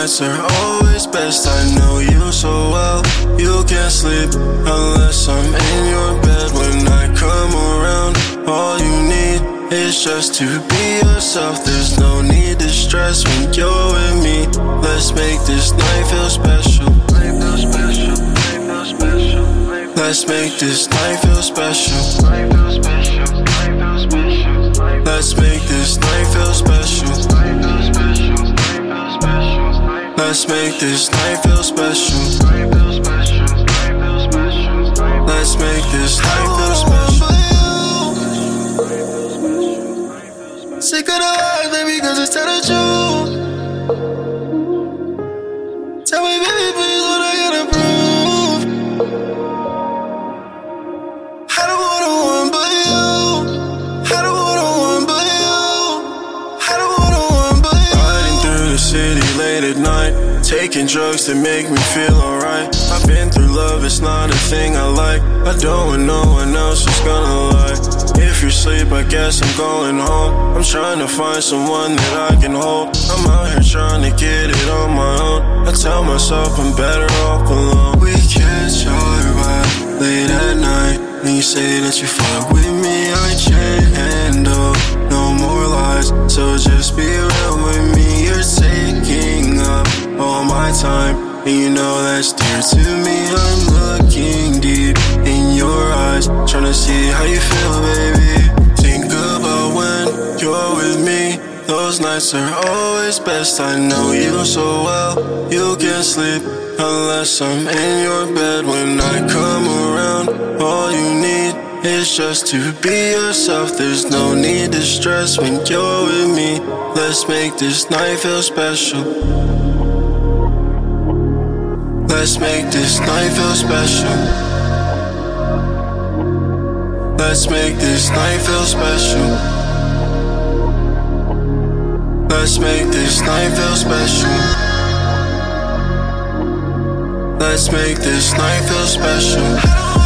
nights are always best. I know you so well. You can't sleep unless I'm. Just to be yourself. There's no need to stress when you're with me. Let's make this night feel special. Let's make this night feel special. Let's make this night feel special. Let's make this night feel special. Sick of the lies, baby, cause it's tell the truth. Tell me, baby, please, what I gotta prove. I don't wanna one but you. I don't wanna one but you. I don't wanna one but you. Riding through the city late at night. Taking drugs to make me feel alright. I've been through love, it's not a thing I like. I don't want no one else who's gonna lie. I guess I'm going home. I'm trying to find someone that I can hold. I'm out here trying to get it on my own. I tell myself I'm better off alone. We catch our vibe late at night. And you say that you fuck with me, I can't handle no more lies. So just be real with me. You're taking up all my time, and you know that's dear to me. I'm looking deep in your eyes, trying to see how you feel, baby. Those nights are always best. I know you so well. You can't sleep unless I'm in your bed. When I come around, all you need is just to be yourself. There's no need to stress when you're with me. Let's make this night feel special. Let's make this night feel special. Let's make this night feel special. Let's make this night feel special. Let's make this night feel special.